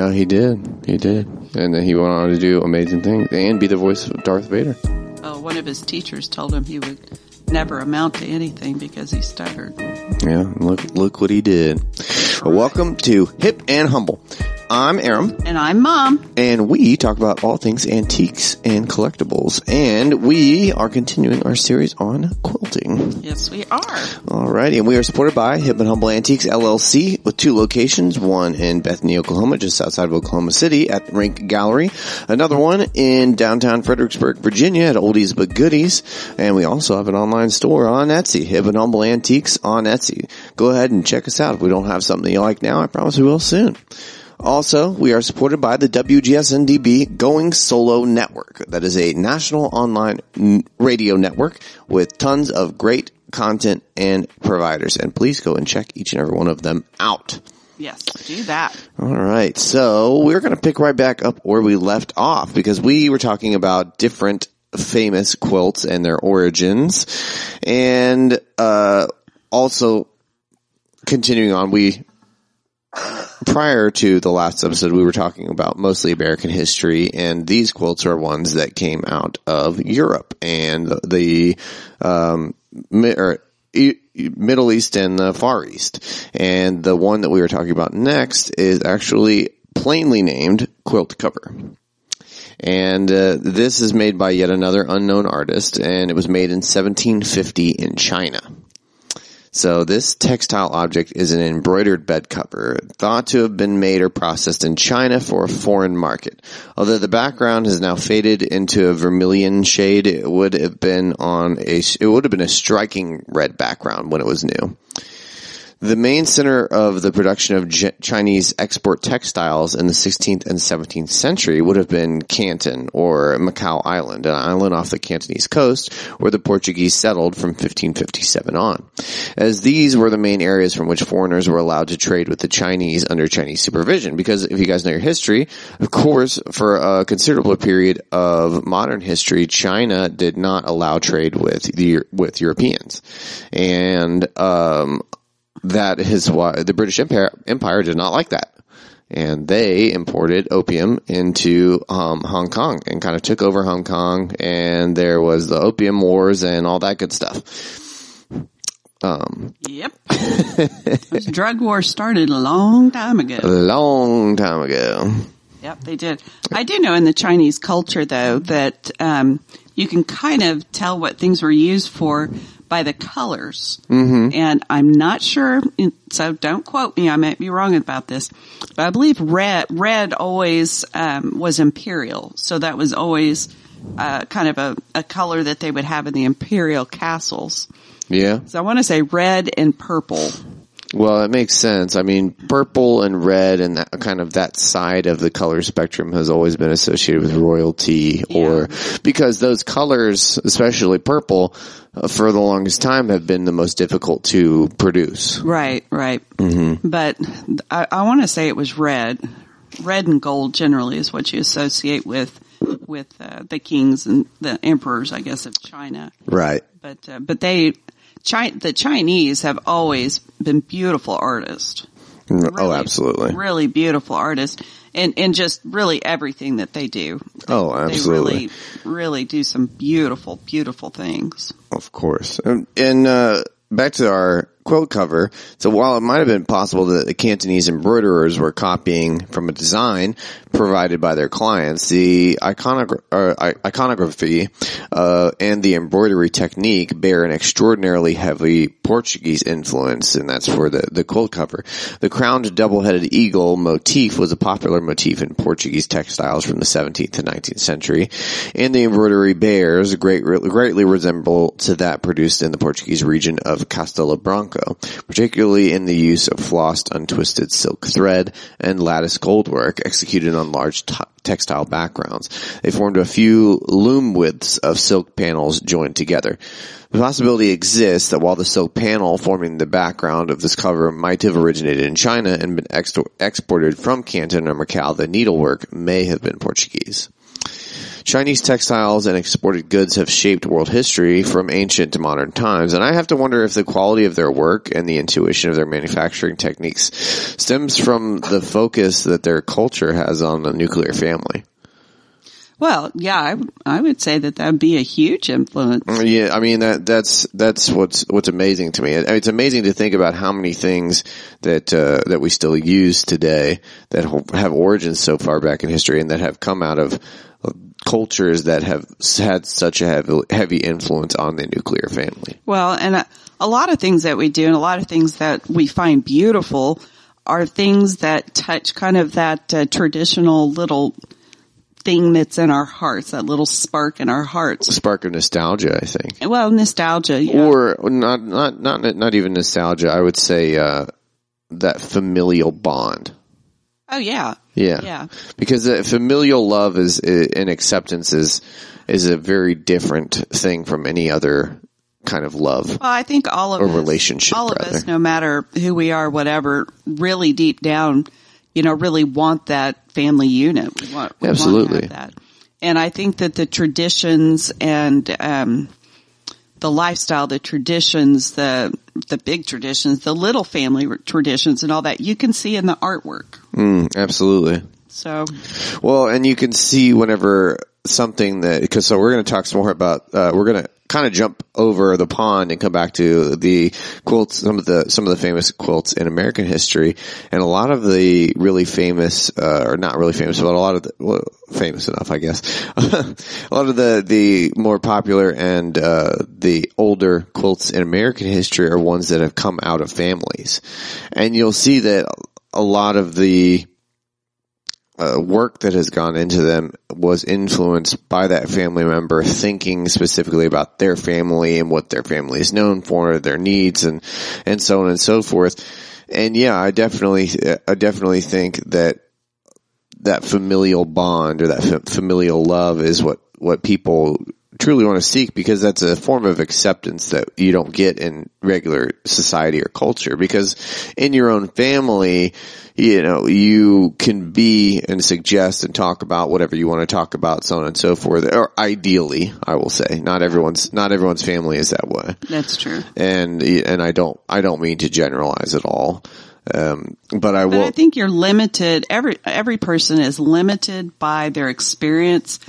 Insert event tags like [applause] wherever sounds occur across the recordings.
No, he did. He did. And then he went on to do amazing things and be the voice of Darth Vader. Oh, one of his teachers told him he would never amount to anything because he stuttered. Yeah, look look what he did. Well, welcome to Hip and Humble. I'm Aaron, And I'm mom. and we talk about all things antiques and collectibles. And we are continuing our series on quilting. Yes, we are. Alrighty, and we are supported by Hip and Humble Antiques LLC with two locations, one in Bethany, Oklahoma, just outside of Oklahoma City at Rink Gallery. Another one in downtown Fredericksburg, Virginia at Oldies But Goodies. And we also have an online store on Etsy, Hip and Humble Antiques on Etsy. Go ahead and check us out. If we don't have something you like now, I promise we will soon. Also, we are supported by the WGSNDB Going Solo Network. That is a national online radio network with tons of great content and providers. And please go and check each and every one of them out. Yes, do that. All right. So we're going to pick right back up where we left off because we were talking about different famous quilts and their origins and, uh, also continuing on, we prior to the last episode, we were talking about mostly American history, and these quilts are ones that came out of Europe and the um, or, Middle East and the Far East. And the one that we were talking about next is actually plainly named quilt cover. And uh, this is made by yet another unknown artist, and it was made in 1750 in China. So this textile object is an embroidered bed cover, thought to have been made or processed in China for a foreign market. Although the background has now faded into a vermilion shade, it would have been on a, it would have been a striking red background when it was new. The main center of the production of Chinese export textiles in the 16th and 17th century would have been Canton or Macau Island, an island off the Cantonese coast where the Portuguese settled from 1557 on. As these were the main areas from which foreigners were allowed to trade with the Chinese under Chinese supervision. Because if you guys know your history, of course, for a considerable period of modern history, China did not allow trade with the, with Europeans. And, um, that is why the British Empire, Empire did not like that. And they imported opium into um, Hong Kong and kind of took over Hong Kong, and there was the opium wars and all that good stuff. Um, Yep. [laughs] Drug war started a long time ago. a long time ago. Yep, they did. I do know in the Chinese culture though that um, you can kind of tell what things were used for by the colors. Mm-hmm. And I'm not sure, so don't quote me. I might be wrong about this, but I believe red red always um, was imperial, so that was always uh, kind of a, a color that they would have in the imperial castles. Yeah. So I want to say red and purple. Well, it makes sense. I mean, purple and red and that kind of that side of the color spectrum has always been associated with royalty or because those colors, especially purple, uh, for the longest time have been the most difficult to produce. Right, right. But I, I want to say it was red. Red and gold generally is what you associate with with uh, the kings and the emperors, I guess, of China. Right. But uh, but they, Chi- the Chinese have always been beautiful artists. oh, absolutely. Really beautiful artists. And, and just really everything that they do. Oh, absolutely. They really, really do some beautiful, beautiful things. Of course. And, and uh, back to our quilt cover. So while it might have been possible that the Cantonese embroiderers were copying from a design provided by their clients, the iconogra- uh, iconography uh, and the embroidery technique bear an extraordinarily heavy Portuguese influence, and that's for the, the quilt cover. The crowned double-headed eagle motif was a popular motif in Portuguese textiles from the 17th to 19th century, and the embroidery bears great, greatly resemble to that produced in the Portuguese region of Castelo Branco, particularly in the use of flossed untwisted silk thread and lattice goldwork executed on large t- textile backgrounds. They formed a few loom widths of silk panels joined together. The possibility exists that while the silk panel forming the background of this cover might have originated in China and been ex- exported from Canton or Macau, the needlework may have been Portuguese. Chinese textiles and exported goods have shaped world history from ancient to modern times, and I have to wonder if the quality of their work and the intuition of their manufacturing techniques stems from the focus that their culture has on the nuclear family. Well, yeah, I, I would say that that would be a huge influence. Yeah, I mean that that's that's what's what's amazing to me. It's amazing to think about how many things that uh, that we still use today that have origins so far back in history and that have come out of cultures that have had such a heavy, heavy influence on the nuclear family. Well, and a, a lot of things that we do and a lot of things that we find beautiful are things that touch kind of that uh, traditional little thing that's in our hearts, that little spark in our hearts. A spark of nostalgia, I think. Well, nostalgia, yeah. Or not, not, not, not even nostalgia. I would say, uh, that familial bond. Oh yeah. Yeah. Yeah. Because uh, familial love is, uh, and acceptance is, is a very different thing from any other kind of love. Well, I think all of or us, relationship, all rather. of us, no matter who we are, whatever, really deep down, you know, really want that family unit. We want, we Absolutely. want that. And I think that the traditions and, um, the lifestyle, the traditions, the, the big traditions, the little family traditions and all that you can see in the artwork. Mm, absolutely. So, Well, and you can see whenever something that, cause so we're going to talk some more about, uh, we're going to kind of jump over the pond and come back to the quilts, some of the, some of the famous quilts in American history. And a lot of the really famous, uh, or not really famous, but a lot of the, well, famous enough, I guess. [laughs] a lot of the, the more popular and, uh, the older quilts in American history are ones that have come out of families. And you'll see that a lot of the, uh, work that has gone into them was influenced by that family member thinking specifically about their family and what their family is known for, their needs and, and so on and so forth. And yeah, I definitely, I definitely think that that familial bond or that fa- familial love is what, what people truly want to seek because that's a form of acceptance that you don't get in regular society or culture because in your own family, you know, you can be and suggest and talk about whatever you want to talk about, so on and so forth. Or ideally, I will say, not everyone's, not everyone's family is that way. that's true. And, and I don't, I don't mean to generalize at all. Um, but I But will, I think you're limited. Every every person is limited by their experience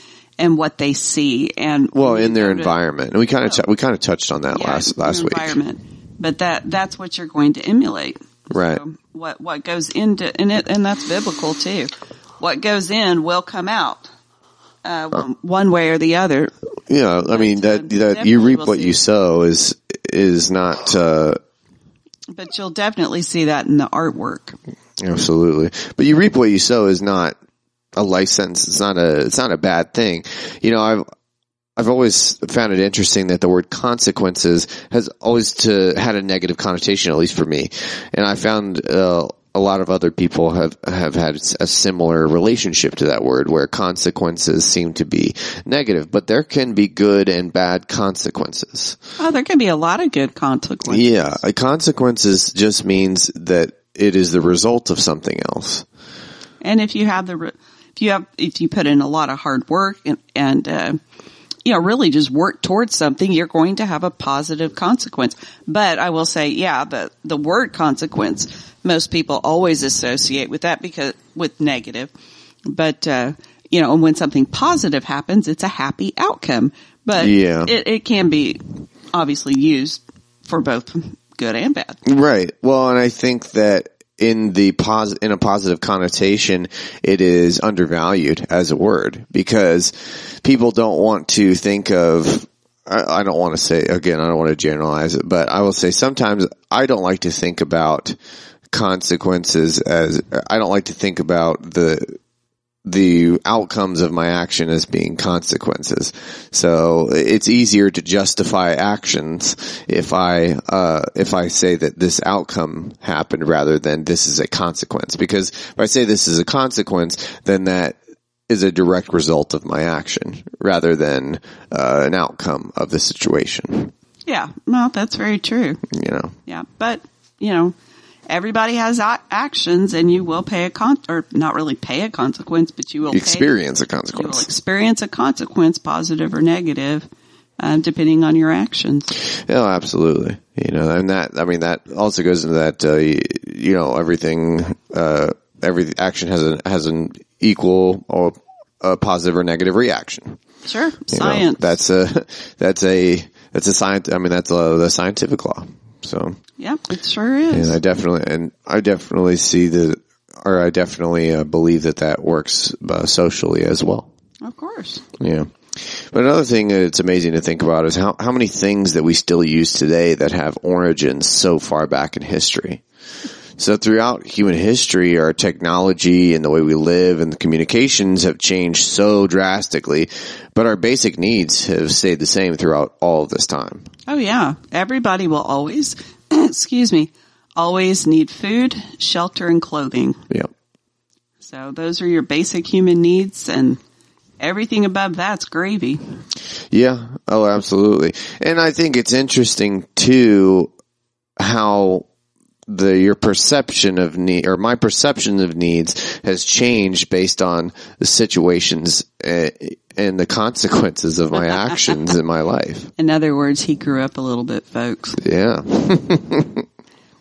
and what they see, and well, in their to- environment. And we kind of, we kind of touched on that yeah, last, last week. environment. But that that's what you're going to emulate. Right. So what what goes into in it, and that's biblical too. What goes in will come out. Uh, one way or the other. Yeah, I mean that that you reap what you sow is is not uh But you'll definitely see that in the artwork. absolutely. But you reap what you sow is not a life sentence. It's not a it's not a bad thing. You know, I've I've always found it interesting that the word consequences has always to had a negative connotation, at least for me. And I found uh, a lot of other people have have had a similar relationship to that word, where consequences seem to be negative, but there can be good and bad consequences. Oh, there can be a lot of good consequences. Yeah, consequences just means that it is the result of something else. And if you have the, re- if you have, if you put in a lot of hard work and, and, uh, you know, really just work towards something, you're going to have a positive consequence. But I will say, yeah, the, the word consequence, most people always associate with that because, with negative. But, uh, you know, when something positive happens, it's a happy outcome. But Yeah. it, it can be obviously used for both good and bad. Right. Well, and I think that in the pos- in a positive connotation, it is undervalued as a word because people don't want to think of I, I don't want to say again, I don't want to generalize it, but I will say sometimes I don't like to think about consequences as I don't like to think about the the outcomes of my action as being consequences. So it's easier to justify actions if I, uh, if I say that this outcome happened rather than this is a consequence. Because if I say this is a consequence, then that is a direct result of my action rather than, uh, an outcome of the situation, Yeah. Well, that's very true. you know. Yeah, but you know, everybody has a- actions and you will pay a con, or not really pay a consequence, but you will experience pay, a you will consequence. experience a consequence, positive or negative, uh, depending on your actions. Yeah, absolutely. You know, and that, I mean, that also goes into that, uh, y- you know, everything, uh, every action has an, has an equal or a positive or negative reaction. Sure. You know, Science. that's a, [laughs] that's a, that's a science, I mean, that's a, the scientific law. So, yeah, it sure is. and I definitely, and I definitely see the, or I definitely uh, believe that that works uh, socially as well. of course. Yeah. But another thing that's amazing to think about is how, how many things that we still use today that have origins so far back in history. So throughout human history, our technology and the way we live and the communications have changed so drastically, but our basic needs have stayed the same throughout all of this time. Oh yeah. Everybody will always, [clears throat] excuse me, always need food, shelter, and clothing. Yeah. So those are your basic human needs and everything above that's gravy. Yeah. Oh, absolutely. And I think it's interesting too how the your perception of need or my perception of needs has changed based on the situations uh, and the consequences of my actions in my life. In other words, he grew up a little bit, folks. Yeah. [laughs]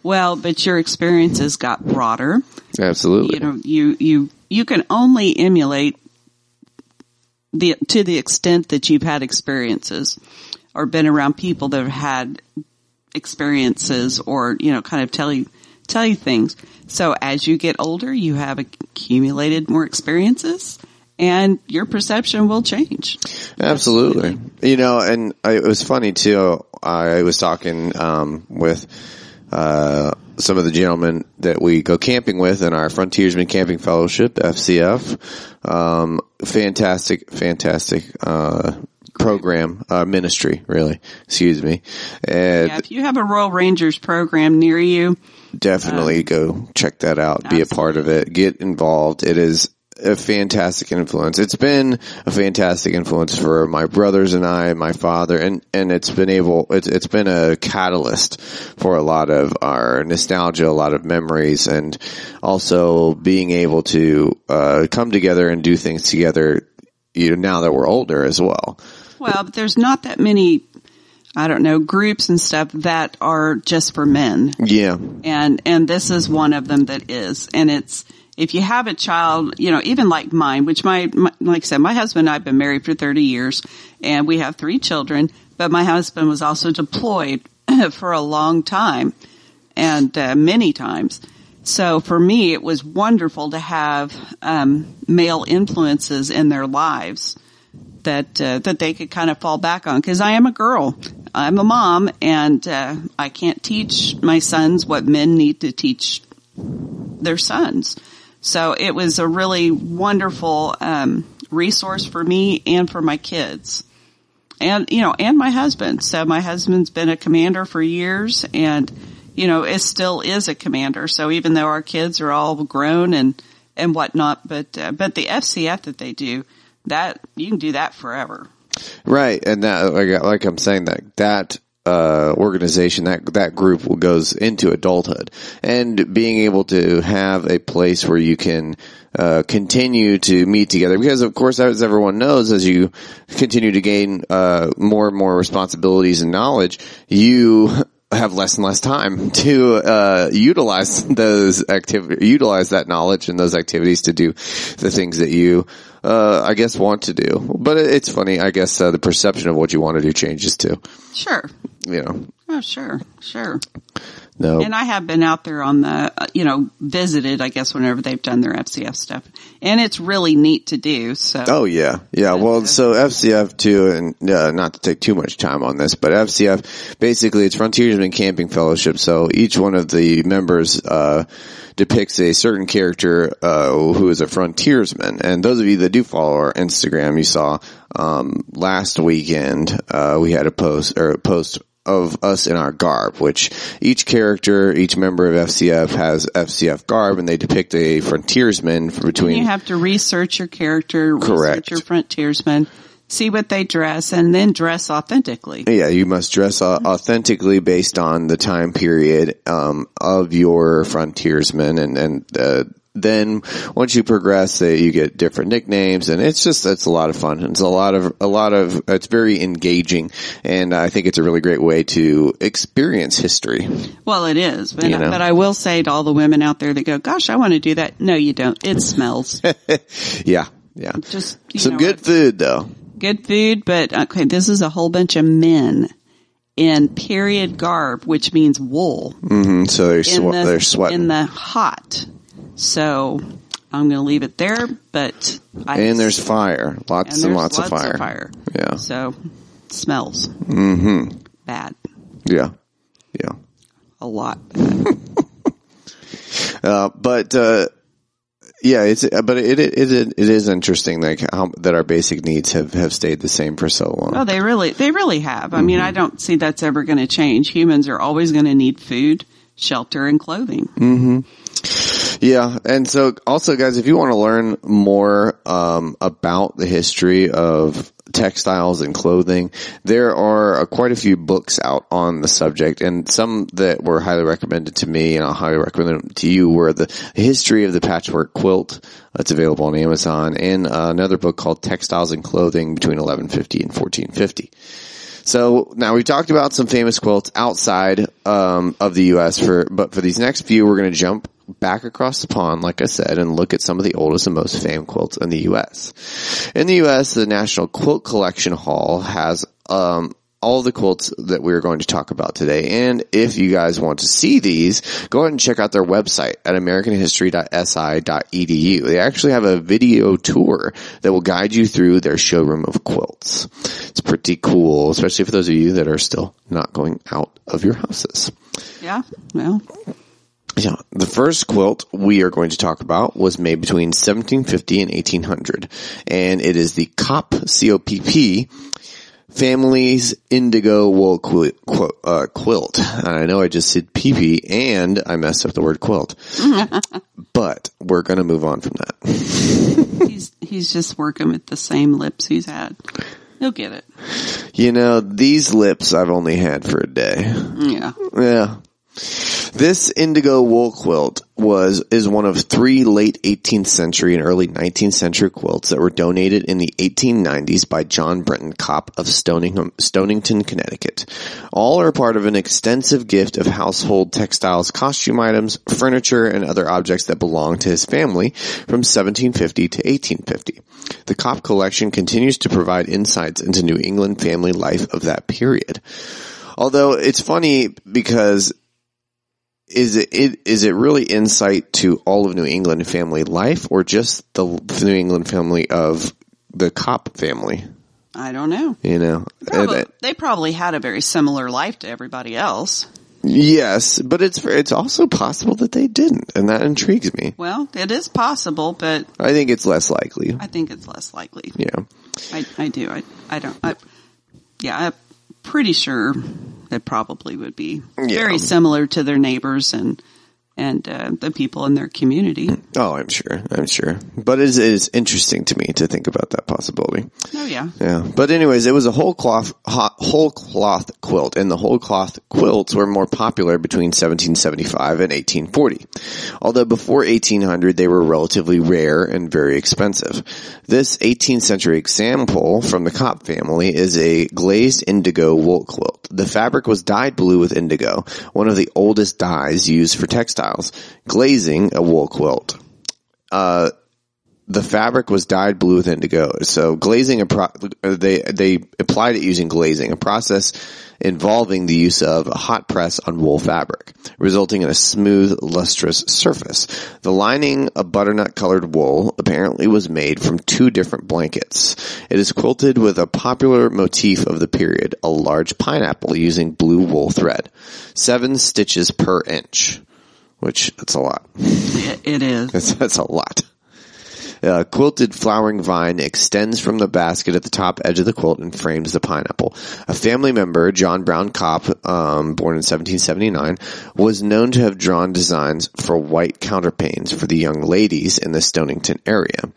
Well, but your experiences got broader. Absolutely. You know, you, you, you can only emulate the, to the extent that you've had experiences or been around people that have had experiences or, you know, kind of tell you, tell you things. So as you get older, you have accumulated more experiences and your perception will change. Absolutely. You know, and I, it was funny too. I was talking um, with uh, some of the gentlemen that we go camping with in our Frontiersman Camping Fellowship (FCF). Um, fantastic, fantastic uh, program uh, ministry, really. Excuse me, and Yeah, if you have a Royal Rangers program near you, definitely go check that out. Be a part of it. Get involved. It is a fantastic influence. It's been a fantastic influence for my brothers and I, my father, and and it's been able. It's it's been a catalyst for a lot of our nostalgia, a lot of memories, and also being able to uh, come together and do things together. You know, now that we're older as well. Well, but there's not that many, I don't know, groups and stuff that are just for men. Yeah, And, and this is one of them that is. And it's, if you have a child, you know, even like mine, which my, my like I said, my husband and I have been married for 30 years and we have three children, but my husband was also deployed [clears throat] for a long time and uh, many times. So for me, it was wonderful to have um, male influences in their lives that uh, that they could kind of fall back on. Because I am a girl, I'm a mom, and uh, I can't teach my sons what men need to teach their sons. So it was a really wonderful um, resource for me and for my kids and you know, and my husband. So my husband's been a commander for years, and you know, it still is a commander. So even though our kids are all grown and and whatnot, but uh, but the FCF that they do, that you can do that forever. Right, and that like, like I'm saying that that uh, organization that that group will goes into adulthood, and being able to have a place where you can uh, continue to meet together, because of course, as everyone knows, as you continue to gain uh, more and more responsibilities and knowledge, you [laughs] have less and less time to uh, utilize [laughs] those activity, utilize that knowledge and those activities to do the things that you, uh, I guess, want to do. But it's funny, I guess, uh, the perception of what you want to do changes too. Sure. You know, Oh, sure, sure. No, And I have been out there on the, uh, you know, visited, I guess, whenever they've done their FCF stuff. And it's really neat to do. So, Oh yeah, yeah. Well, so FCF too, and uh, not to take too much time on this, but FCF basically it's Frontiersman Camping Fellowship. So each one of the members uh, depicts a certain character uh, who is a frontiersman. And those of you that do follow our Instagram, you saw um, last weekend uh, we had a post or a post of us in our garb, which each character, each member of FCF has FCF garb, and they depict a frontiersman between you have to research your character, Correct. research your frontiersman. see what they dress and then dress authentically. Yeah, you must dress authentically based on the time period um, of your frontiersman and and uh, then once you progress, uh, you get different nicknames, and it's just it's a lot of fun. It's a lot of a lot of it's very engaging, and I think it's a really great way to experience history. Well, it is, but, You know. but I will say to all the women out there that go, "Gosh, I want to do that." No, you don't. It smells. [laughs] Yeah, yeah. Just you Some know, good food though. good food, but okay, this is a whole bunch of men in period garb, which means wool. hmm So they're swe- the, they're sweating, in the hot. So I'm going to leave it there, but I and there's fire, lots and, and there's lots, of fire. fire. Yeah, So smells mm-hmm. bad, yeah, yeah. a lot. [laughs] Uh, but uh, yeah, it's but it, it it it is interesting like how that our basic needs have have stayed the same for so long. Oh, they really, they really have. I mean, Mm-hmm. I don't see that's ever going to change. Humans are always going to need food, shelter, and clothing. Mm. Yeah, and so also, guys, if you want to learn more um, about the history of textiles and clothing, there are uh, quite a few books out on the subject, and some that were highly recommended to me, and I'll highly recommend them to you, were the history of the patchwork quilt. That's available on Amazon, and uh, another book called Textiles and Clothing between 1150 and 1450. So now we've talked about some famous quilts outside um, of the U.S. for, but for these next few, we're going to jump back across the pond, like I said, and look at some of the oldest and most famed quilts in the U.S. In the U.S., the National Quilt Collection Hall has um, all the quilts that we're going to talk about today. And if you guys want to see these, go ahead and check out their website at americanhistory.si.edu. They actually have a video tour that will guide you through their showroom of quilts. It's pretty cool, especially for those of you that are still not going out of your houses. Yeah. Well, Yeah, the first quilt we are going to talk about was made between 1750 and 1800, and it is the Copp C-O-P-P Families indigo wool quilt. Uh, quilt. I know I just said pee and I messed up the word quilt, [laughs] but we're going to move on from that. [laughs] he's he's just working with the same lips he's had. He'll get it. You know, these lips I've only had for a day. Yeah. Yeah. This indigo wool quilt was, is one of three late 18th century and early 19th century quilts that were donated in the 1890s by John Brenton Copp of Stonington, Connecticut. All are part of an extensive gift of household textiles, costume items, furniture, and other objects that belonged to his family from 1750 to 1850. The Copp collection continues to provide insights into New England family life of that period. Although it's funny because is it, it is it really insight to all of New England family life or just the New England family of the Copp family? I don't know. You know, Probably- uh, they probably had a very similar life to everybody else. yes, but it's it's also possible that they didn't, and that intrigues me. Well, it is possible, but I think it's less likely. I think it's less likely. Yeah, I, I do. I, I don't. I, yeah, I'm pretty sure that probably would be very similar to their neighbors and and uh, the people in their community. oh, I'm sure, I'm sure, but it is, interesting to me to think about that possibility. Oh yeah, Yeah, but anyways, it was a whole cloth hot, whole cloth quilt, and the whole cloth quilts were more popular between 1775 and 1840. Although before 1800, they were relatively rare and very expensive. This 18th century example from the Copp family is a glazed indigo wool quilt. The fabric was dyed blue with indigo, one of the oldest dyes used for textiles. Glazing a wool quilt uh, the fabric was dyed blue with indigo. So glazing, a pro- they they applied it using glazing, a process involving the use of a hot press on wool fabric, resulting in a smooth, lustrous surface. The lining of butternut colored wool apparently was made from two different blankets. It is quilted with a popular motif of the period, a large pineapple using blue wool thread, seven stitches per inch, which that's a lot. it, it is. [laughs] That's, that's a lot. A quilted flowering vine extends from the basket at the top edge of the quilt and frames the pineapple. A family member, John Brown Copp, um, born in 1779, was known to have drawn designs for white counterpanes for the young ladies in the Stonington area.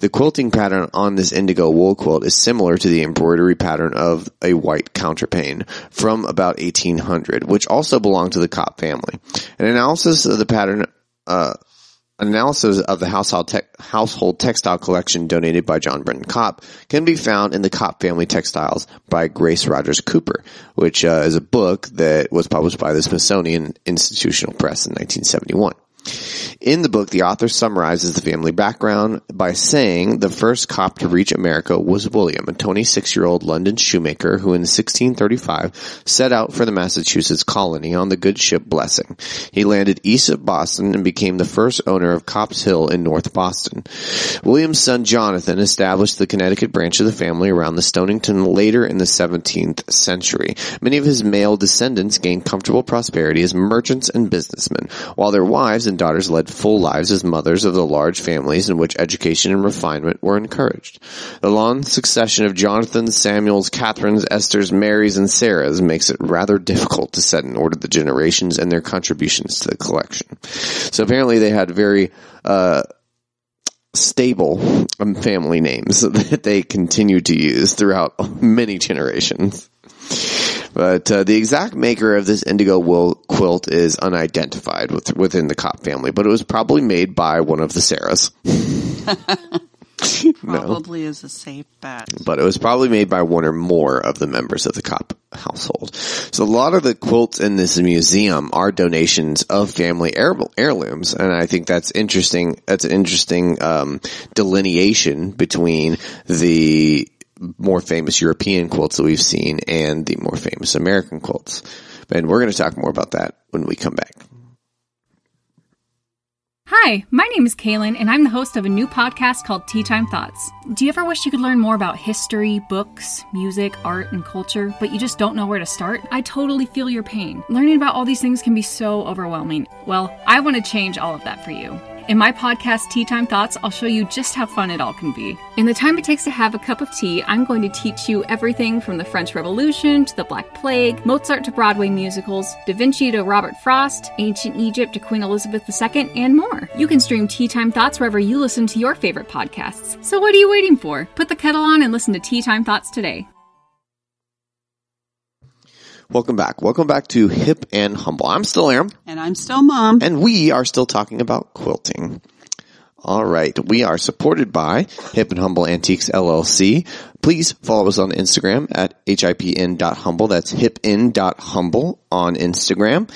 The quilting pattern on this indigo wool quilt is similar to the embroidery pattern of a white counterpane from about 1800, which also belonged to the Copp family. An analysis of the pattern, uh, analysis of the household, te- household textile collection donated by John Brenton Copp can be found in the Copp Family Textiles by Grace Rogers Cooper, which uh, is a book that was published by the Smithsonian Institutional Press in 1971. In the book, the author summarizes the family background by saying the first Copp to reach America was William, a 26-year-old London shoemaker who in 1635 set out for the Massachusetts colony on the good ship Blessing. He landed east of Boston and became the first owner of Copp's Hill in North Boston. William's son Jonathan established the Connecticut branch of the family around the Stonington later in the 17th century. Many of his male descendants gained comfortable prosperity as merchants and businessmen, while their wives and daughters led full lives as mothers of the large families in which education and refinement were encouraged. The long succession of Jonathans, Samuels, Catherines, Esthers, Marys, and Sarahs makes it rather difficult to set in order the generations and their contributions to the collection. So apparently they had very, uh, stable um, family names [laughs] that they continued to use throughout many generations. But uh, the exact maker of this indigo wool quilt is unidentified with, within the Copp family, but it was probably made by one of the Sarahs. [laughs] Probably is a safe bet. but it was probably made by one or more of the members of the Copp household. So a lot of the quilts in this museum are donations of family heirlooms, and I think that's interesting. That's an interesting um, delineation between the more famous European quilts that we've seen and the more famous American quilts. And we're going to talk more about that when we come back. Hi, my name is Kaylin, and I'm the host of a new podcast called Tea Time Thoughts. Do you ever wish you could learn more about history, books, music, art, and culture, but you just don't know where to start? I totally feel your pain. Learning about all these things can be so overwhelming. Well, I want to change all of that for you. In my podcast, Tea Time Thoughts, I'll show you just how fun it all can be. In the time it takes to have a cup of tea, I'm going to teach you everything from the French Revolution to the Black Plague, Mozart to Broadway musicals, Da Vinci to Robert Frost, ancient Egypt to Queen Elizabeth II, and more. You can stream Tea Time Thoughts wherever you listen to your favorite podcasts. So what are you waiting for? Put the kettle on and listen to Tea Time Thoughts today. Welcome back. Welcome back to Hip and Humble. I'm still Aaron. And I'm still mom. And we are still talking about quilting. All right. We are supported by Hip and Humble Antiques LLC. Please follow us on Instagram at hipn.humble. That's hipin.humble on Instagram.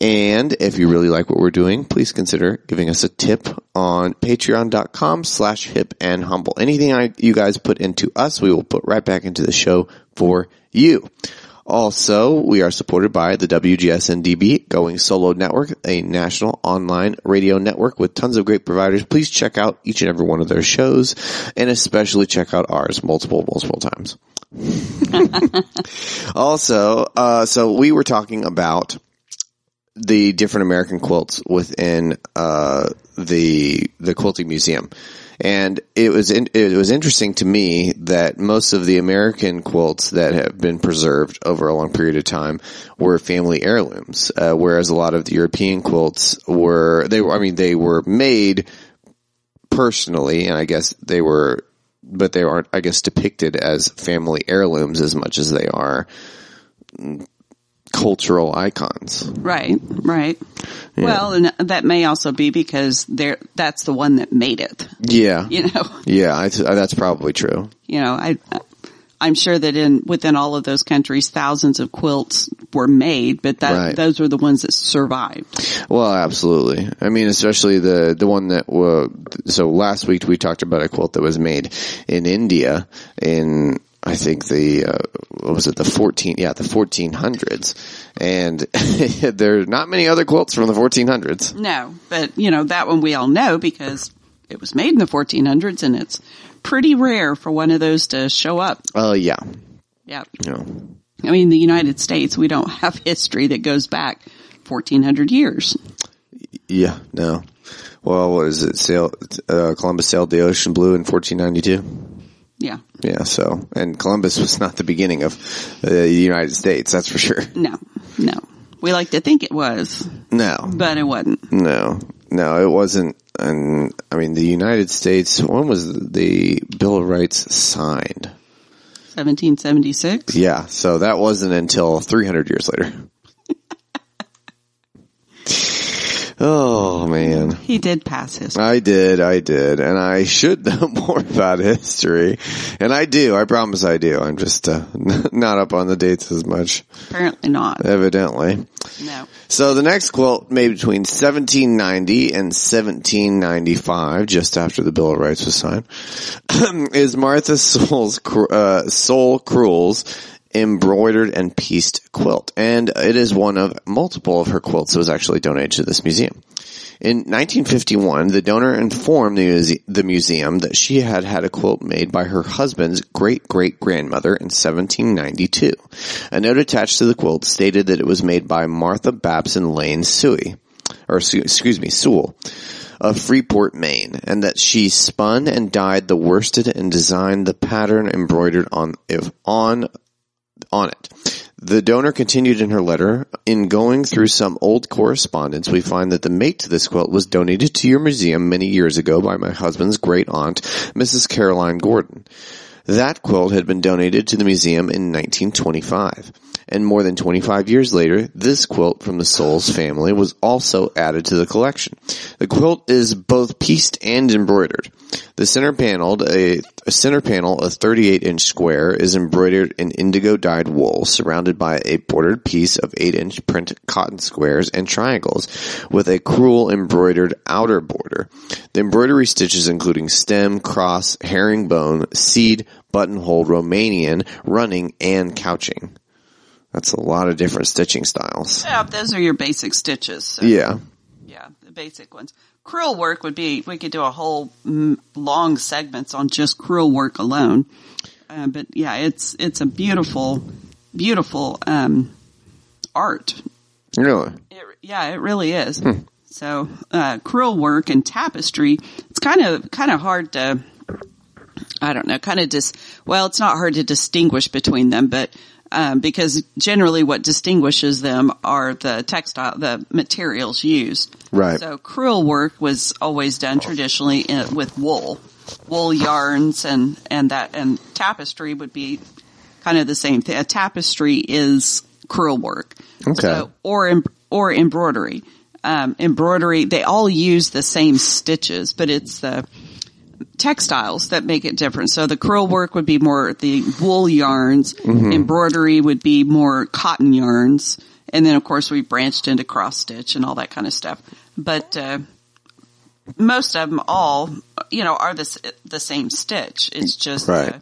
And if you really like what we're doing, please consider giving us a tip on patreon.com slash hip and humble. Anything I, you guys put into us, we will put right back into the show for you. Also, we are supported by the WGSNDB Going Solo Network, a national online radio network with tons of great providers. Please check out each and every one of their shows and especially check out ours multiple, multiple times. [laughs] also, uh, so we were talking about the different American quilts within, uh, the, the quilting museum. And it was in, it was interesting to me that most of the American quilts that have been preserved over a long period of time were family heirlooms, uh, whereas a lot of the European quilts were they were I mean they were made personally, and I guess they were, but they aren't I guess depicted as family heirlooms as much as they are cultural icons. Right, right. Well, and that may also be because they're, that's the one that made it. Yeah, You know, yeah, I, that's probably true. you know, I, I'm sure that in, within all of those countries, thousands of quilts were made, but that, Right. those were the ones that survived. Well, absolutely. I mean, especially the the one that uh, so last week we talked about a quilt that was made in India in I think the uh, what was it the fourteen yeah the fourteen hundreds, and [laughs] there are not many other quilts from the fourteen hundreds. No, but you know, that one we all know because it was made in the 1400s and it's pretty rare for one of those to show up. Oh yeah, Yeah. you know, I mean, the United States, we don't [laughs] have history that goes back 1400 years. yeah, no. Well, what is it? Sail uh, Columbus sailed the ocean blue in fourteen ninety two. Yeah. Yeah, so and Columbus was not the beginning of uh, the United States, that's for sure. No, no. We like to think it was, No, but it wasn't. No, no, it wasn't. and I mean the United States. When was the Bill of Rights signed? 1776. Yeah, so that wasn't until 300 years later. Oh man. He did pass his. I did, I did, and I should [laughs] know more about history, and I do. I promise I do. I'm just uh, [laughs] not up on the dates as much, Apparently not. evidently. No. So the next quilt, made between 1790 and 1795, just after the Bill of Rights was signed, [clears throat] is Martha Sewell's uh, Soul Crewel's embroidered and pieced quilt, and it is one of multiple of her quilts that was actually donated to this museum. In 1951, the donor informed the, muse- the museum that she had had a quilt made by her husband's great-great-grandmother in 1792. A note attached to the quilt stated that it was made by Martha Babson Lane Suey, or excuse me, Sewell of Freeport, Maine, and that she spun and dyed the worsted and designed the pattern embroidered on if on on it. The donor continued in her letter, in going through some old correspondence, we find that the mate to this quilt was donated to your museum many years ago by my husband's great aunt, Mrs. Caroline Gordon. That quilt had been donated to the museum in 1925. And more than 25 years later, this quilt from the Sewells family was also added to the collection. The quilt is both pieced and embroidered. The center panel, a, a center panel, a 38 inch square, is embroidered in indigo dyed wool, surrounded by a bordered piece of 8 inch print cotton squares and triangles, with a crewel embroidered outer border. The embroidery stitches including stem, cross, herringbone, seed, buttonhole, Romanian, running, and couching. That's a lot of different stitching styles. Yeah, those are your basic stitches. So, Yeah. yeah, the basic ones. Crewel work would be, we could do a whole mm, long segments on just crewel work alone. Uh, but yeah, it's, it's a beautiful, beautiful, um, art. Really? It, yeah, it really is. So, uh, crewel work and tapestry, it's kind of, kind of hard to, I don't know, kind of just, well, it's not hard to distinguish between them, but, um, because generally what distinguishes them are the textile, the materials used. Right. So crewel work was always done traditionally in, with wool, wool yarns and, and that, and tapestry would be kind of the same thing. A tapestry is crewel work. Okay. So, or, or embroidery. Um, embroidery, they all use the same stitches, but it's the textiles that make it different. So the crewel work would be more the wool yarns, embroidery would be more cotton yarns, and then of course we branched into cross stitch and all that kind of stuff. But, uh, most of them all, you know, are the, s- the same stitch. It's just Right. uh,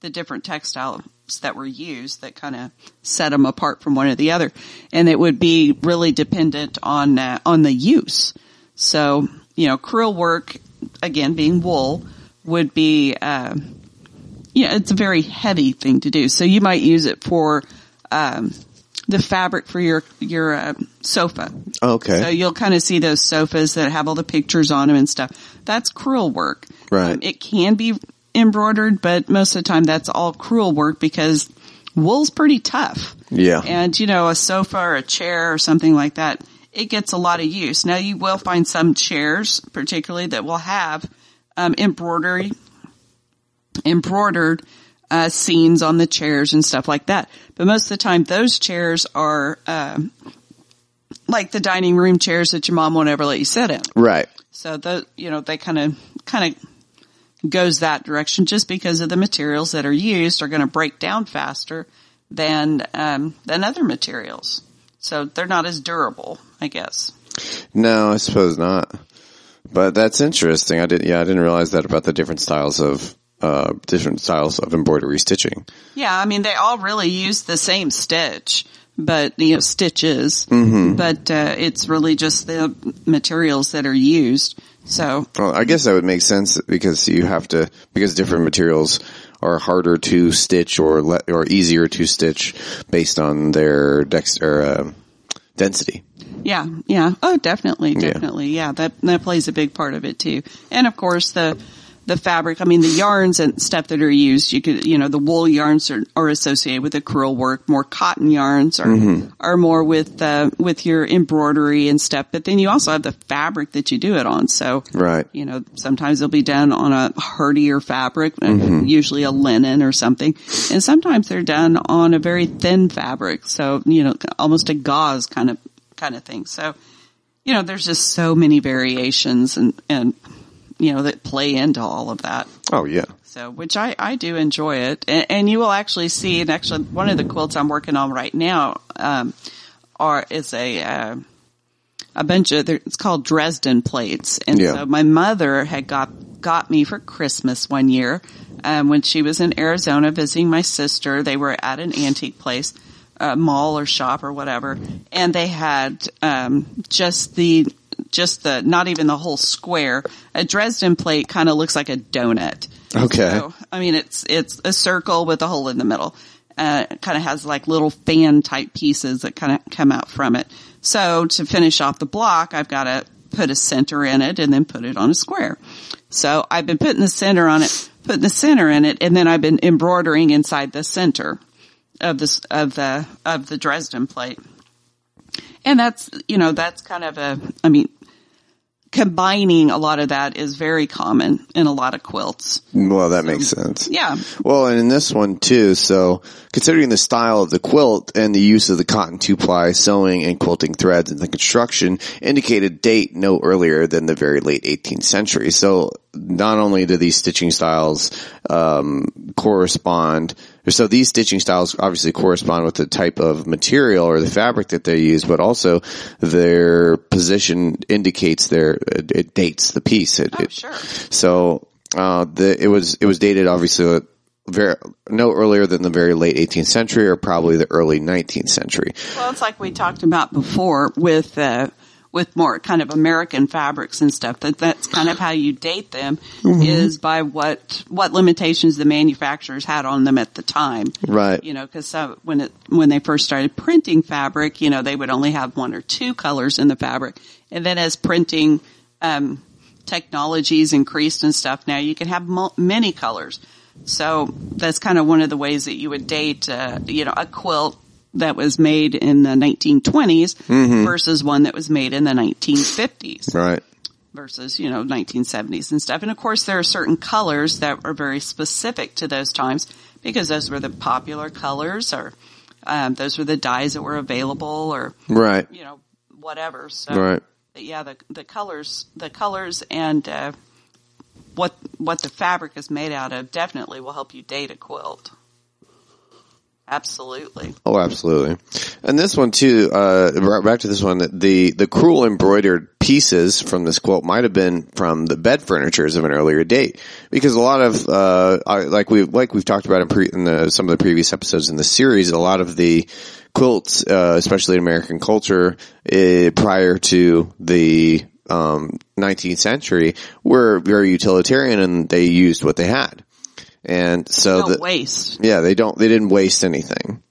the different textiles that were used that kind of set them apart from one or the other. And it would be really dependent on, uh, on the use. So, you know, crewel work, again, being wool, would be, uh, yeah, it's a very heavy thing to do. So you might use it for, um, the fabric for your, your, uh, sofa. Okay. So you'll kind of see those sofas that have all the pictures on them and stuff. That's crewel work. Right. Um, it can be embroidered, but most of the time that's all crewel work because wool's pretty tough. Yeah. And you know, a sofa or a chair or something like that, it gets a lot of use. Now you will find some chairs, particularly that will have um, embroidery, embroidered uh, scenes on the chairs and stuff like that. But most of the time, those chairs are um, like the dining room chairs that your mom won't ever let you sit in. right. So the you know they kind of kind of goes that direction just because of the materials that are used are going to break down faster than um, than other materials. So they're not as durable, I guess. No, I suppose not. But that's interesting. I did. Yeah, I didn't realize that about the different styles of uh different styles of embroidery stitching. Yeah, I mean they all really use the same stitch, but you know stitches. But uh, it's really just the materials that are used. So Well, I guess that would make sense because you have to because different materials are harder to stitch or le- or easier to stitch based on their dex or uh, density. Yeah, yeah. Oh, definitely, definitely. Yeah, that that plays a big part of it too. And of course, the the fabric. I mean, the yarns and stuff that are used, you could, you know, the wool yarns are, are associated with the crewel work. More cotton yarns are, Mm-hmm. are more with, uh, with your embroidery and stuff. But then you also have the fabric that you do it on. So, Right. you know, sometimes they'll be done on a hardier fabric, uh, Mm-hmm. usually a linen or something. And sometimes they're done on a very thin fabric. So, you know, almost a gauze kind of, kind of thing. So, you know, there's just so many variations and, and, you know, that play into all of that. Oh yeah. So, which I, I do enjoy it. And, and you will actually see, and actually one of the quilts I'm working on right now, um, are, is a, uh, a bunch of, it's called Dresden plates. And Yeah. so my mother had got, got me for Christmas one year, um, when she was in Arizona visiting my sister. They were at an antique place, uh, mall or shop or whatever. And they had, um, just the, just the, not even the whole square. A Dresden plate kind of looks like a donut. Okay. So, I mean, it's, it's a circle with a hole in the middle. Uh, it kind of has like little fan type pieces that kind of come out from it. So to finish off the block, I've got to put a center in it and then put it on a square. So I've been putting the center on it, putting the center in it, and then I've been embroidering inside the center of this, of the, of the Dresden plate. And that's, you know, that's kind of a, I mean, combining a lot of that is very common in a lot of quilts. Well, that makes sense. Yeah. Well, and in this one too, so considering the style of the quilt and the use of the cotton two-ply sewing and quilting threads in the construction indicated date no earlier than the very late 18th century. So not only do these stitching styles um, correspond, so these stitching styles obviously correspond with the type of material or the fabric that they use, but also their position indicates their it, it dates the piece. It, Oh, it- sure. so uh, the it was it was dated obviously very no earlier than the very late 18th century or probably the early 19th century. Well, it's like we talked about before with, uh, with more kind of American fabrics and stuff. That that's kind of how you date them is by what what limitations the manufacturers had on them at the time. Right. You know, because when it when they first started printing fabric, you know, they would only have one or two colors in the fabric, and then as printing um, technologies increased and stuff, now you can have mul- many colors. So that's kind of one of the ways that you would date, uh, you know, a quilt that was made in the 1920s versus one that was made in the 1950s Right. versus, you know, 1970s and stuff. And of course there are certain colors that are very specific to those times because those were the popular colors or, um, those were the dyes that were available or, Right. you know, whatever. So, Right. yeah, the, the colors, the colors and, uh, what, what the fabric is made out of definitely will help you date a quilt. Absolutely. Oh, absolutely. And this one too, uh, right back to this one, the, the crewel embroidered pieces from this quilt might have been from the bed furnitures of an earlier date. Because a lot of, uh, like we've, like we've talked about in, pre, in the, some of the previous episodes in the series, a lot of the quilts, uh, especially in American culture, uh, prior to the, um, 19th century were very utilitarian and they used what they had. And so the, waste. yeah, they don't, they didn't waste anything.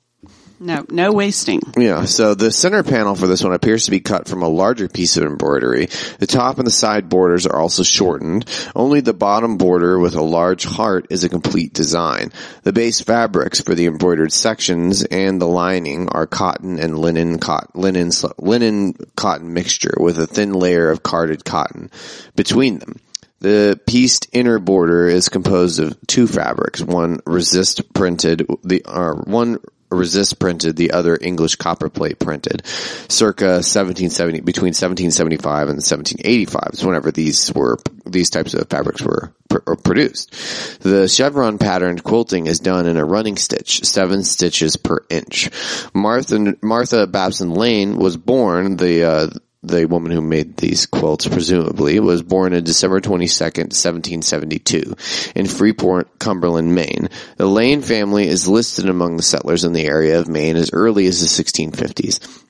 No, no wasting. Yeah, so the center panel for this one appears to be cut from a larger piece of embroidery. The top and the side borders are also shortened. Only the bottom border with a large heart is a complete design. The base fabrics for the embroidered sections and the lining are cotton and linen cotton, linen, linen cotton mixture with a thin layer of carded cotton between them. The pieced inner border is composed of two fabrics, one resist printed, the, uh, one resist printed, the other English copperplate printed, circa 1770, between 1775 and 1785 is whenever these were, these types of fabrics were pr- produced. The chevron patterned quilting is done in a running stitch, seven stitches per inch. Martha, Martha Babson Lane was born, the, uh, the woman who made these quilts, presumably, was born on December 22nd, 1772, in Freeport, Cumberland, Maine. The Lane family is listed among the settlers in the area of Maine as early as the 1650s.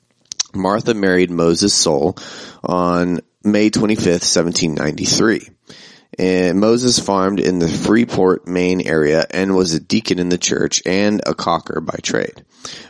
Martha married Moses Soule on May 25th, 1793. Moses farmed in the Freeport, Maine area and was a deacon in the church and a caulker by trade.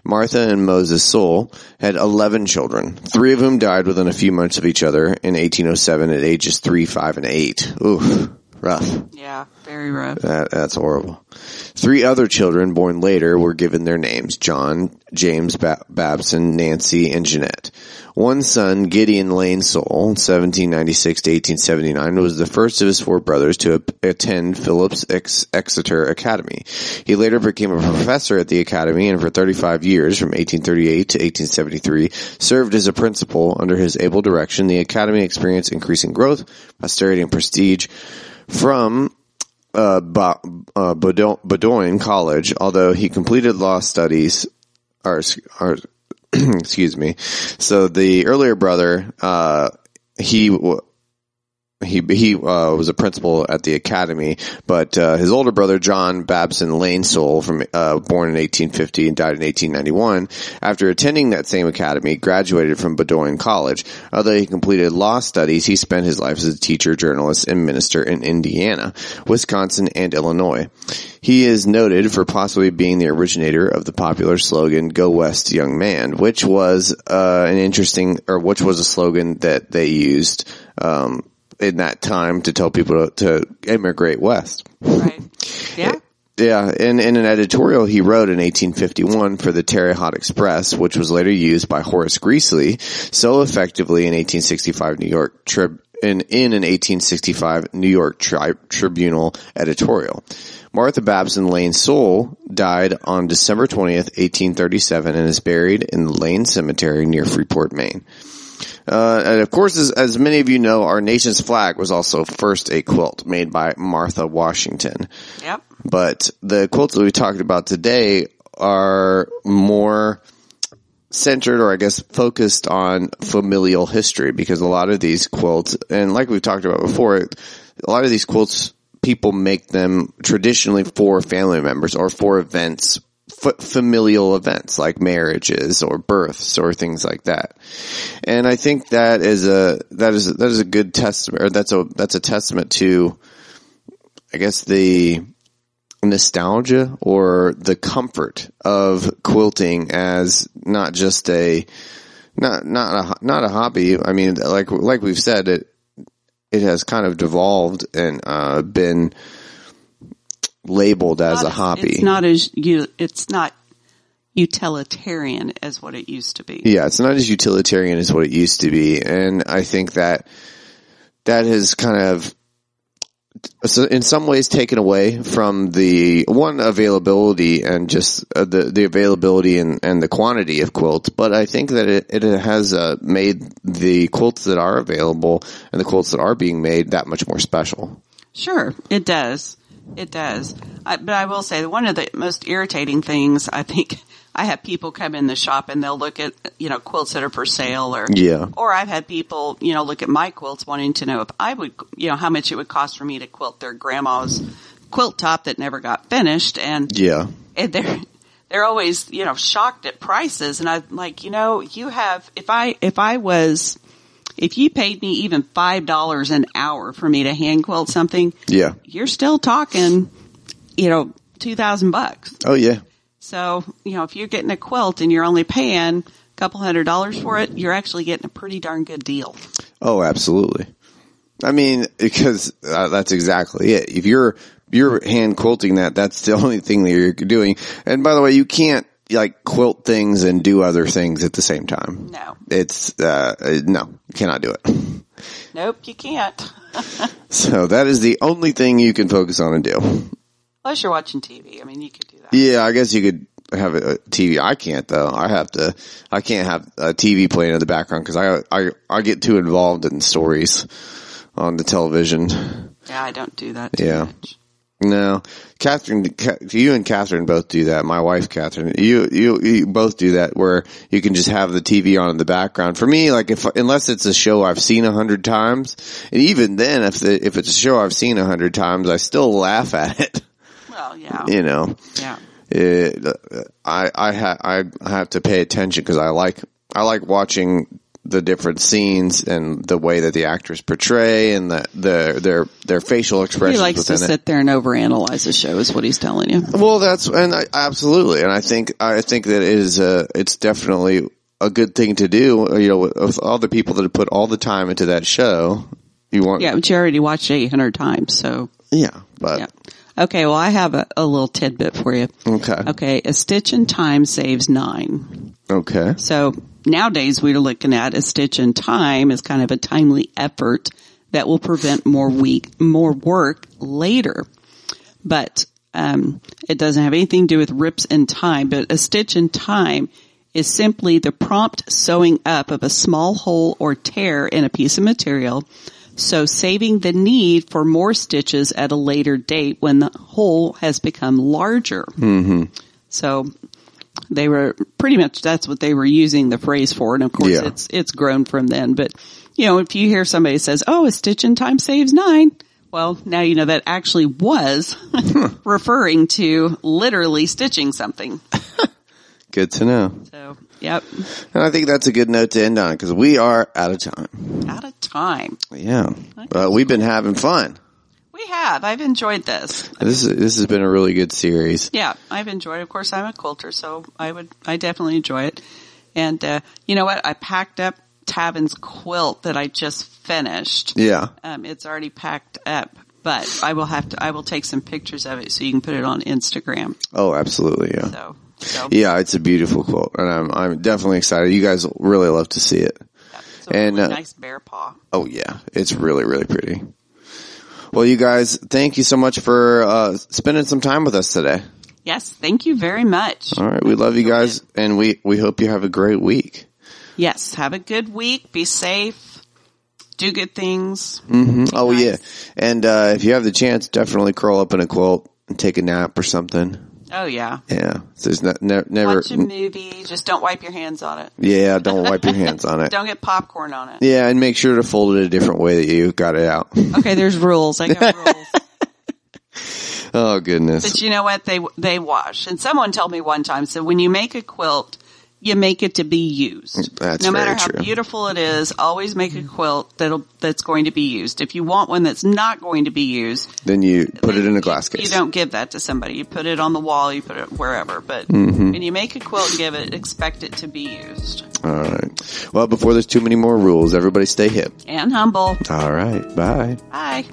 Martha and Moses Soule had 11 children, three of whom died within a few months of each other in 1807 at ages 3, 5, and 8. Oof. Rough. Yeah, very rough. That, that's horrible. Three other children born later were given their names, John, James ba- Babson, Nancy, and Jeanette. One son, Gideon Lane Soule, 1796 to 1879, was the first of his four brothers to attend Phillips Ex- Exeter Academy. He later became a professor at the academy and for 35 years, from 1838 to 1873, served as a principal. Under his able direction, the academy experienced increasing growth, posterity, and prestige from uh, Ba- uh, Bowdoin College, although he completed law studies, or, or [clears throat] excuse me. So the earlier brother, uh, he he he uh, was a principal at the academy, but uh, his older brother John Babson Lane Soule, from uh, born in 1850 and died in 1891, after attending that same academy, graduated from Bowdoin College. Although he completed law studies, he spent his life as a teacher, journalist, and minister in Indiana, Wisconsin, and Illinois. He is noted for possibly being the originator of the popular slogan "Go West, Young Man," which was uh, an interesting, or which was a slogan that they used. Um, in that time to tell people to, to immigrate west. Right. [laughs] Yeah. Yeah, in, in an editorial he wrote in 1851 for the Terre Haute Express, which was later used by Horace Greeley so effectively in 1865 New York trib, in, in an 1865 New York tri- Tribunal editorial. Martha Babson Lane Soule died on December 20th, 1837 and is buried in the Lane Cemetery near Freeport, Maine. Uh, and of course, as, as many of you know, our nation's flag was also first a quilt made by Martha Washington. Yep. But the quilts that we talked about today are more centered or I guess focused on familial history because a lot of these quilts, and like we've talked about before, a lot of these quilts, people make them traditionally for family members or for events f- familial events like marriages or births or things like that. And I think that is a that is that is a good testament or that's a that's a testament to I guess the nostalgia or the comfort of quilting as not just a not not a not a hobby. I mean like like we've said it it has kind of devolved and uh, been labeled as a hobby. It's not as you. It's not utilitarian as what it used to be. Yeah, it's not as utilitarian as what it used to be, and I think that that has kind of, so in some ways, taken away from the one availability and just uh, the the availability and, and the quantity of quilts. But I think that it, it has uh, made the quilts that are available and the quilts that are being made that much more special. Sure, it does. It does. I, but I will say that one of the most irritating things I think I have people come in the shop and they'll look at you know quilts that are for sale or Yeah. or I've had people you know look at my quilts wanting to know if I would you know how much it would cost for me to quilt their grandma's quilt top that never got finished and Yeah, and they're they're always you know shocked at prices and I'm like you know you have if I if I was if you paid me even five dollars an hour for me to hand quilt something yeah. you're still talking you know two thousand bucks Oh yeah. so you know if you're getting a quilt and you're only paying a couple hundred dollars for it you're actually getting a pretty darn good deal Oh, absolutely. I mean, because uh, that's exactly it. If you're you're hand quilting that, that's the [laughs] only thing that you're doing. And by the way, you can't like quilt things and do other things at the same time. no It's uh no, you cannot do it. nope you can't [laughs] So that is the only thing you can focus on and do. unless you're watching tv i mean you could do that Yeah, I guess you could have a TV. I can't though. I have to. I can't have a TV playing in the background because I I I get too involved in stories on the television. yeah i don't do that too Yeah. much No, Catherine, you and Catherine both do that. My wife, Catherine, you, you, you both do that where you can just have the TV on in the background. For me, like if, unless it's a show I've seen a hundred times, and even then, if the, if it's a show I've seen a hundred times, I still laugh at it. well yeah [laughs] You know, yeah it, I, I, ha- I have to pay attention because I like, I like watching the different scenes and the way that the actors portray and the, the their, their facial expressions He likes to it. sit there and overanalyze a show, is what he's telling you. Well, that's and I, absolutely, and I think I think that it is uh it's definitely a good thing to do. You know, with, with all the people that have put all the time into that show, You want? Yeah, but you already watched 800 times, so Yeah, but yeah. Okay, well, I have a, a little tidbit for you. okay, Okay, a stitch in time saves nine. okay, So nowadays we're looking at a stitch in time as kind of a timely effort that will prevent more week, more work later. But, um, it doesn't have anything to do with rips in time, but a stitch in time is simply the prompt sewing up of a small hole or tear in a piece of material. So saving the need for more stitches at a later date when the hole has become larger. Mm-hmm. So they were pretty much that's what they were using the phrase for, and of course Yeah. it's it's grown from then. But you know, if you hear somebody says, "Oh, a stitch in time saves nine, well, now you know that actually was [laughs] referring to literally stitching something. [laughs] good to know. So, yep, And I think that's a good note to end on because we are out of time. out of time. Yeah, but we've been having fun. We have. I've enjoyed this. This is, this has been a really good series. Yeah, I've enjoyed. it. Of course, I'm a quilter, so I would, I definitely enjoy it. And uh, you know what? I packed up Tavin's quilt that I just finished. Yeah, Um, it's already packed up, but I will have to. I will take some pictures of it so you can put it on Instagram. oh, absolutely, yeah. So, so Yeah, it's a beautiful quote, and I'm I'm definitely excited. You guys will really love to see it. yeah, and, really uh, nice bear paw. Oh yeah, it's really really pretty. Well, you guys, thank you so much for uh, spending some time with us today. Yes, thank you very much. All right, we love you guys, and we we hope you have a great week. Yes, have a good week. Be safe. Do good things. Oh nice. yeah, and uh, if you have the chance, definitely curl up in a quilt and take a nap or something. Oh yeah. Yeah, so there's ne- ne- never. Watch a movie. Just don't wipe your hands on it. Yeah, don't wipe your [laughs] hands on it. Don't get popcorn on it. Yeah, and make sure to fold it a different way that you got it out. Okay, there's rules. I got [laughs] rules. Oh goodness. But you know what? They they wash. And someone told me one time, so when you make a quilt, you make it to be used. That's no matter how true. beautiful it is, always make a quilt that'll that's going to be used. If you want one that's not going to be used, Then you put it in a you- glass case. You don't give that to somebody. You put it on the wall. You put it wherever. But Mm-hmm. when you make a quilt, and give it. Expect it to be used All right. Well, before there's too many more rules, everybody stay hip. and humble. All right. Bye. Bye.